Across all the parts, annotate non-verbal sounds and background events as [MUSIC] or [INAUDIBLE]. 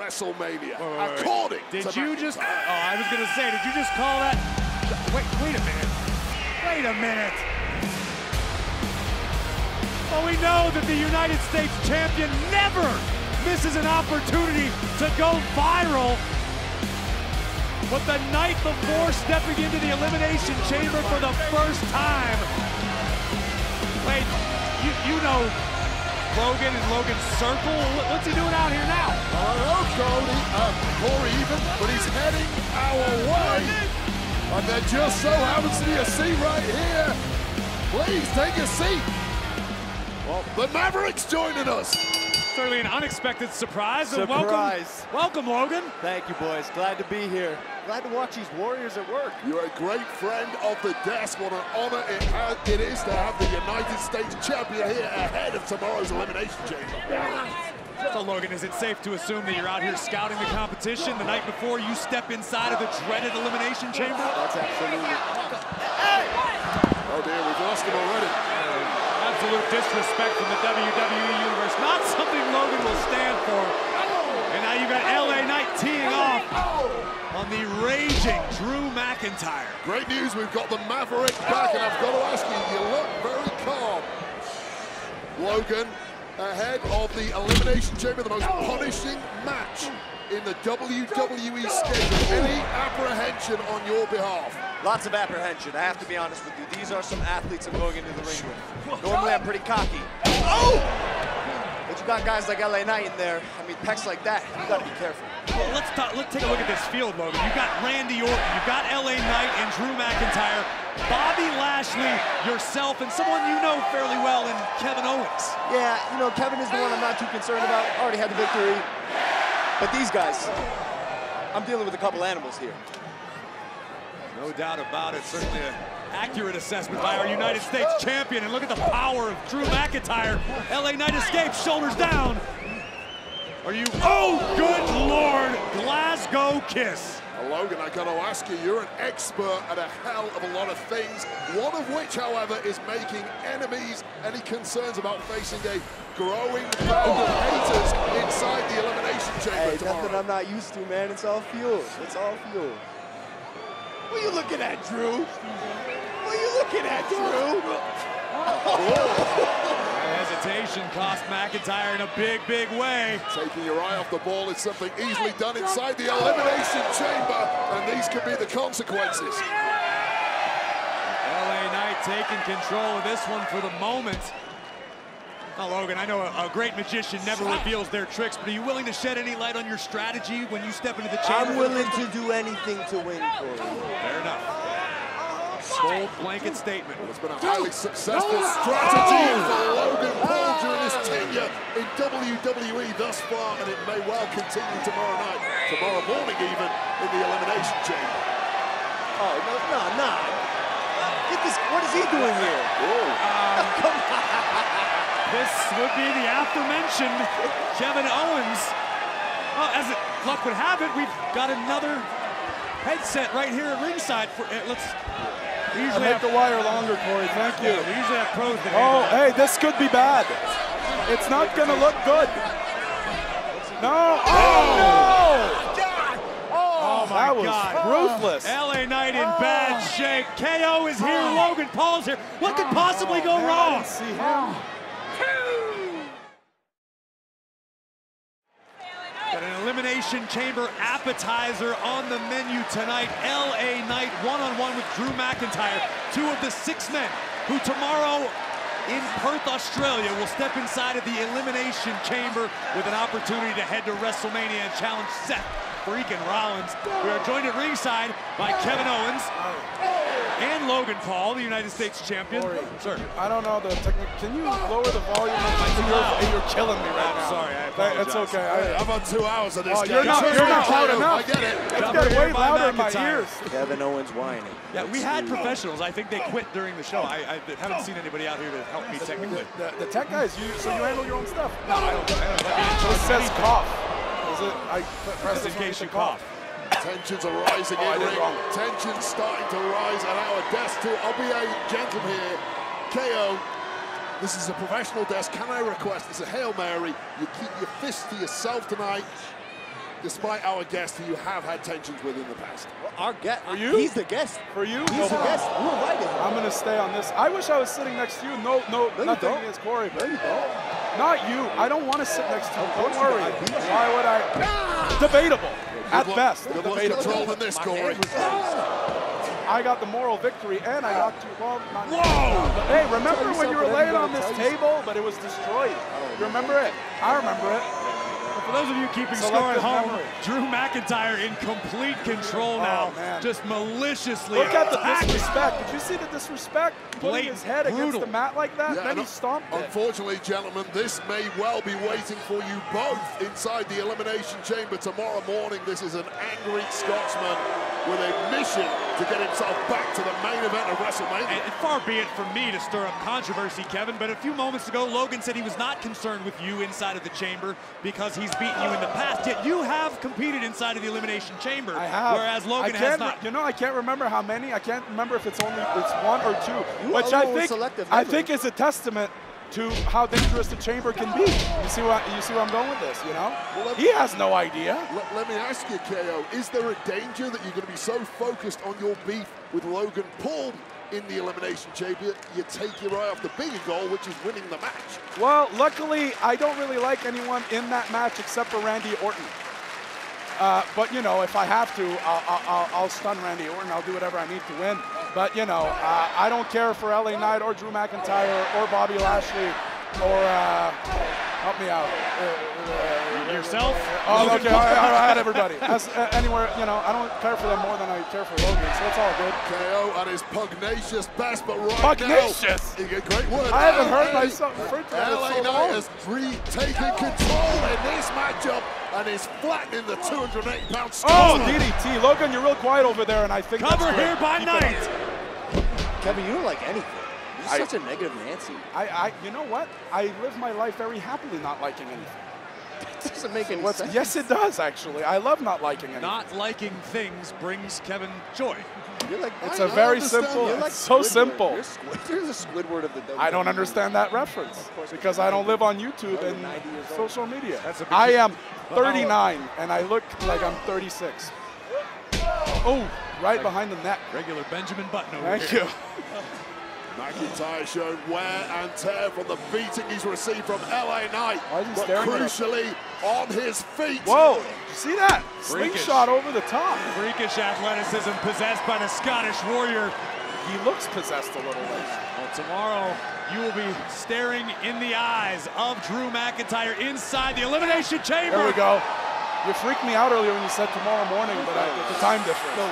WrestleMania. Wait, wait, wait. According Did you just? Oh, I was gonna say, did you just call that? Wait, wait a minute. Wait a minute. Well, we know that the United States champion never misses an opportunity to go viral. But the night before stepping into the Elimination Chamber for the first time. Wait, you, you know Logan and Logan circle? What's he doing out here now? Hello, Cody. Uh, Corey even, but he's heading our way. And there just so happens to be a seat right here. Please take a seat. Well, the Mavericks joining us. Certainly an unexpected surprise. Surprise. Welcome, welcome, Logan. Thank you, boys. Glad to be here. Glad to watch these Warriors at work. You're a great friend of the desk. What an honor it, ha- it is to have the United States champion here ahead of tomorrow's Elimination Chamber. So, Logan, is it safe to assume that you're out here scouting the competition the night before you step inside of the dreaded elimination chamber? That's absolutely. Hey! Oh dear, we've lost him already. Absolute disrespect from the WWE Universe. Not something Logan will stand for. And now you've got LA Knight teeing off on the raging Drew McIntyre. Great news, we've got the Maverick back, and I've got to ask you, you look very calm. Logan, ahead of the Elimination Chamber, the most punishing match in the WWE schedule. Any apprehension on your behalf? Lots of apprehension. I have to be honest with you. These are some athletes I'm going into the ring with. Normally I'm pretty cocky. Oh! But you got guys like LA Knight in there. I mean, pecs like that, you gotta be careful. Well, let's talk, let's take a look at this field, Logan. You got Randy Orton, you got LA Knight and Drew McIntyre, Bobby Lashley, yourself, and someone you know fairly well in Kevin Owens. Yeah, you know, Kevin is the one I'm not too concerned about. Already had the victory. But these guys, I'm dealing with a couple animals here. No doubt about it. Certainly an accurate assessment by our United States champion. And look at the power of Drew McIntyre. LA Knight escapes, shoulders down. Are you? Oh, good lord! Glasgow kiss. Now, Logan, I got to ask you, you're an expert at a hell of a lot of things, one of which, however, is making enemies. Any concerns about facing a growing crowd of haters inside the Elimination Chamber Hey, tomorrow? nothing I'm not used to, man. It's all fuel. It's all fuel. What are you looking at, Drew? What are you looking at, Drew? Hesitation cost McIntyre in a big, big way. Taking your eye off the ball is something easily done inside the Elimination Chamber, and these could be the consequences. LA Knight taking control of this one for the moment. Now, Logan, I know a, a great magician never reveals their tricks, but are you willing to shed any light on your strategy when you step into the chamber? I'm willing to do anything to win, Corey. Fair enough. Bold blanket statement. It's been a highly successful strategy for Logan Paul during his tenure in WWE thus far, and it may well continue tomorrow night, tomorrow morning even, in the Elimination Chamber. Oh, no, no, no. Get this, what is he doing here? [LAUGHS] This would be the aforementioned Kevin Owens. Well, as it, luck would have it, we've got another headset right here at ringside. For, uh, let's. We usually Make have, the wire longer, Corey. Thank you. we usually have pros Oh, hey, this could be bad. It's not gonna look good. No. Oh, oh no. Oh my that was God. ruthless. LA Knight in oh. bad shape. KO is here. Oh. Logan Paul's here. What could possibly go wrong? See him. Got Elimination Chamber appetizer on the menu tonight. LA Knight one-on-one with Drew McIntyre, two of the six men who tomorrow in Perth, Australia will step inside of the Elimination Chamber with an opportunity to head to WrestleMania and challenge Seth freaking Rollins. We are joined at ringside by Kevin Owens oh. And Logan Paul, the United States champion. Corey. Sir. I don't know the technique. Can you lower the volume? You're, you're killing me right I'm now. sorry, I That- It's apologize. okay. I, I've had two hours of this. Oh, you're not- Trust you're not loud I get it. it's Come getting way louder in my ears. Kevin Owens whining. Yeah, we Let's had see. professionals. I think they quit during the show. I, I haven't seen anybody out here to help me technically. The, the tech guys, you so you handle your own stuff. No, I don't. I don't let me in It charge of says cough. Is it? I press Just in case you to cough. Tensions are rising Oh, in did ring. wrong. Tensions starting to rise at our desk too. I'll be a gentleman here. KO, this is a professional desk. Can I request, it's a Hail Mary. You keep your fist to yourself tonight. despite our guest who you have had tensions with in the past? Well, our guest. For you? He's the guest. For you? He's No the problem. guest. You invited him. I'm gonna stay on this. I wish I was sitting next to you. No, no, you nothing don't. against Corey, but No, you don't. not you. I don't want to sit next to you. Don't worry. don't. I beat you. Why would I? Ah! Debatable. At luck- best, good luck controlling this, Corey. hand was raised. I got the moral victory, and I knocked you. Well, not Whoa! Hey, remember when you were laying on this table, but it was destroyed? You remember it? I remember it. For those of you keeping score at home, memory. Drew McIntyre in complete control Oh, now, man. just maliciously Look at the disrespect. Did you see the disrespect? Putting his head against the mat like that, Yeah, then he and uh, stomped it. Unfortunately, gentlemen, this may well be waiting for you both inside the Elimination Chamber tomorrow morning. This is an angry Scotsman with a mission to get himself back to the main event of WrestleMania. And far be it from me to stir up controversy, Kevin, but a few moments ago, Logan said he was not concerned with you inside of the chamber because he's beaten you in the past. Yet you have competed inside of the Elimination Chamber, I have. whereas Logan I has can't. You know, I can't remember how many. I can't remember if it's only it's one or two, You which I think selective I think is a testament to how dangerous the chamber can be. You see what you see where I'm going with this? You know, Well, let- he has no idea. Let, let me ask you, KO, is there a danger that you're going to be so focused on your beef with Logan Paul in the Elimination Chamber, you take your eye off the bigger goal, which is winning the match? Well, luckily, I don't really like anyone in that match except for Randy Orton. Uh, but you know, if I have to, I'll, I'll, I'll, I'll stun Randy Orton. I'll do whatever I need to win. But you know, uh, I don't care for LA Knight or Drew McIntyre or Bobby Lashley or uh, help me out. Uh, Yourself? Oh, okay, all right, all right, everybody. As, uh, anywhere, you know, I don't care for them more than I care for Logan, so it's all good. KO at his pugnacious best, but right Pugnacious? now, a great word. I haven't heard LA myself referred to LA so Knight long. has retaken control in this matchup and is flattening the 208 pound Oh, DDT. Logan, you're real quiet over there, and I think Cover that's here by Keep it night. Kevin, you don't like anything. You're I- such a negative Nancy. I, I, you know what? I live my life very happily not liking anything. It doesn't make any What's, sense. yes, it does actually. I love not liking anything. Not liking things brings Kevin joy. You're like, it's I a very understand. simple. You're You're like so Squidward. simple. You're, Squid, you're the Squidward of the WWE. I don't understand that reference course, because I don't live on YouTube and 90 years old. social media. That's a big- I am 39 and I look like I'm 36. Oh, right behind the net. Regular Benjamin Button over Thank here. you. [LAUGHS] McIntyre showed wear and tear from the beating he's received from LA Knight, Why is he but staring at us? crucially on his feet. Whoa! Did you see that? Freakish. Slingshot over the top. Freakish athleticism possessed by the Scottish warrior. He looks possessed a little bit. Well, tomorrow you will be staring in the eyes of Drew McIntyre inside the Elimination Chamber. There we go. You freaked me out earlier when you said tomorrow morning, but I, the time difference. No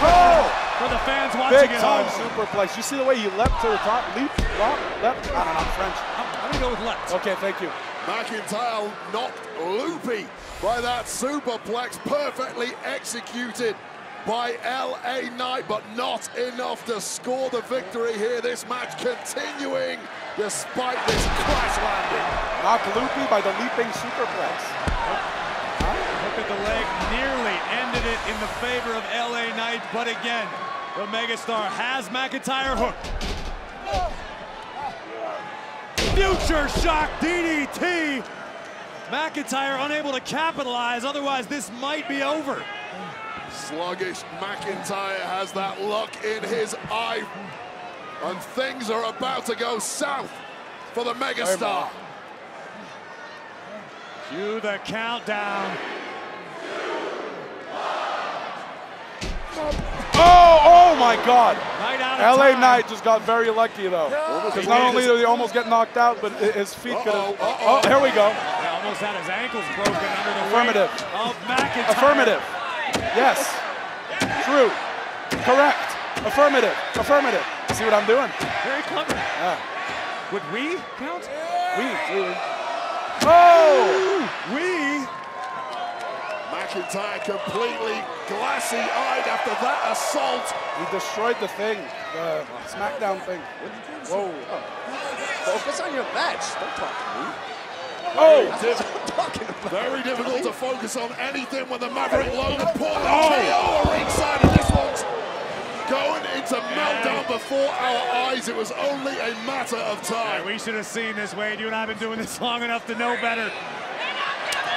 Oh! For the fans watching Big at time home, superplex. You see the way he leapt to the top? Leap, drop, leapt. I don't know, I'm French. I'm, I'm gonna go with left. Okay, thank you. McIntyre knocked loopy by that superplex, perfectly executed by LA Knight, but not enough to score the victory here. This match continuing despite this crash landing. Knocked loopy by the leaping superplex. At the leg, nearly ended it in the favor of LA Knight, but again, the megastar has McIntyre hooked. Future shock DDT. McIntyre unable to capitalize, otherwise this might be over. Sluggish McIntyre has that look in his eye, and things are about to go south for the megastar. Cue the countdown. Oh, oh my God. Right out of LA time. Knight just got very lucky though. Because not only did he almost get knocked out, but his feet could have. Uh-oh, uh-oh. Oh, here we go. He almost had his ankles broken under the Affirmative. of McIntyre. Affirmative. Yes. True. Correct. Affirmative. Affirmative. See what I'm doing? Very clever. Yeah. Would we count? We. we. Oh! We? McIntyre completely glassy-eyed after that assault. He destroyed the thing, the SmackDown thing. Whoa. Focus on your match. Don't talk to me. Oh! That's what I'm talking about. Very difficult to focus on anything when the Maverick Logan Paul oh. KO oh! ringside, and this one's going into meltdown before our eyes. It was only a matter of Yeah, time. we should have seen this, Wade. You and I have been doing this long enough to know better.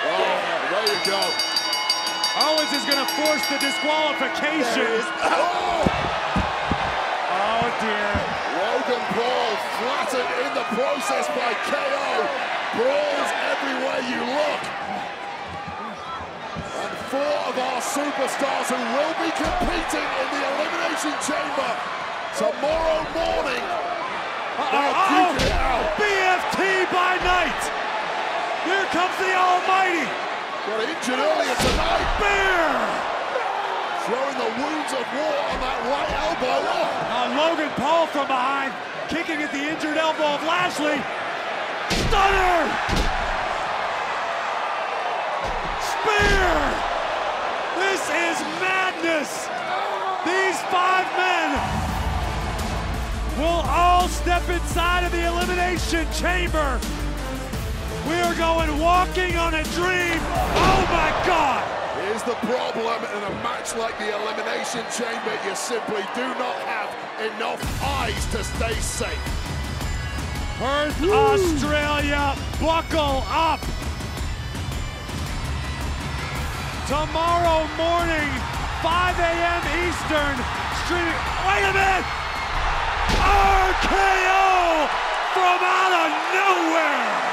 Oh, there you go. Owens is going to force the disqualification. Oh! Oh, dear. Logan Paul flattened in the process by KO. Brawls everywhere you look. And four of our superstars who will be competing in the Elimination Chamber tomorrow morning. Duking it. BFT by Knight. Here comes the Almighty. Got injured earlier tonight. Bear. Showing the wounds of war on that right elbow. Oh, Uh, Logan Paul from behind, kicking at the injured elbow of Lashley. Stunner! Spear! This is madness! These five men will all step inside of the Elimination Chamber. We are going walking on a dream. Oh my God! Here's the problem in a match like the Elimination Chamber. You simply do not have enough eyes to stay safe. Perth, Australia, buckle up. Tomorrow morning, 5 a.m. Eastern, streaming. Wait a minute! RKO from out of nowhere!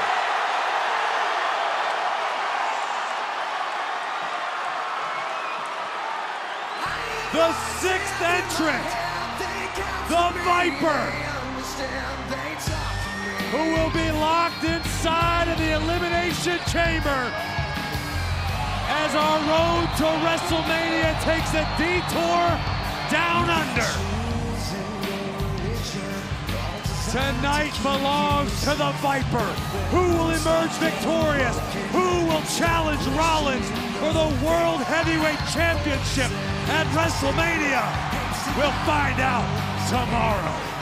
The sixth entrant, the Viper who will be locked inside of the Elimination Chamber as our road to WrestleMania takes a detour down under. Tonight belongs to the Viper. Who will emerge victorious? Who will challenge Rollins for the World Heavyweight Championship at WrestleMania? We'll find out tomorrow.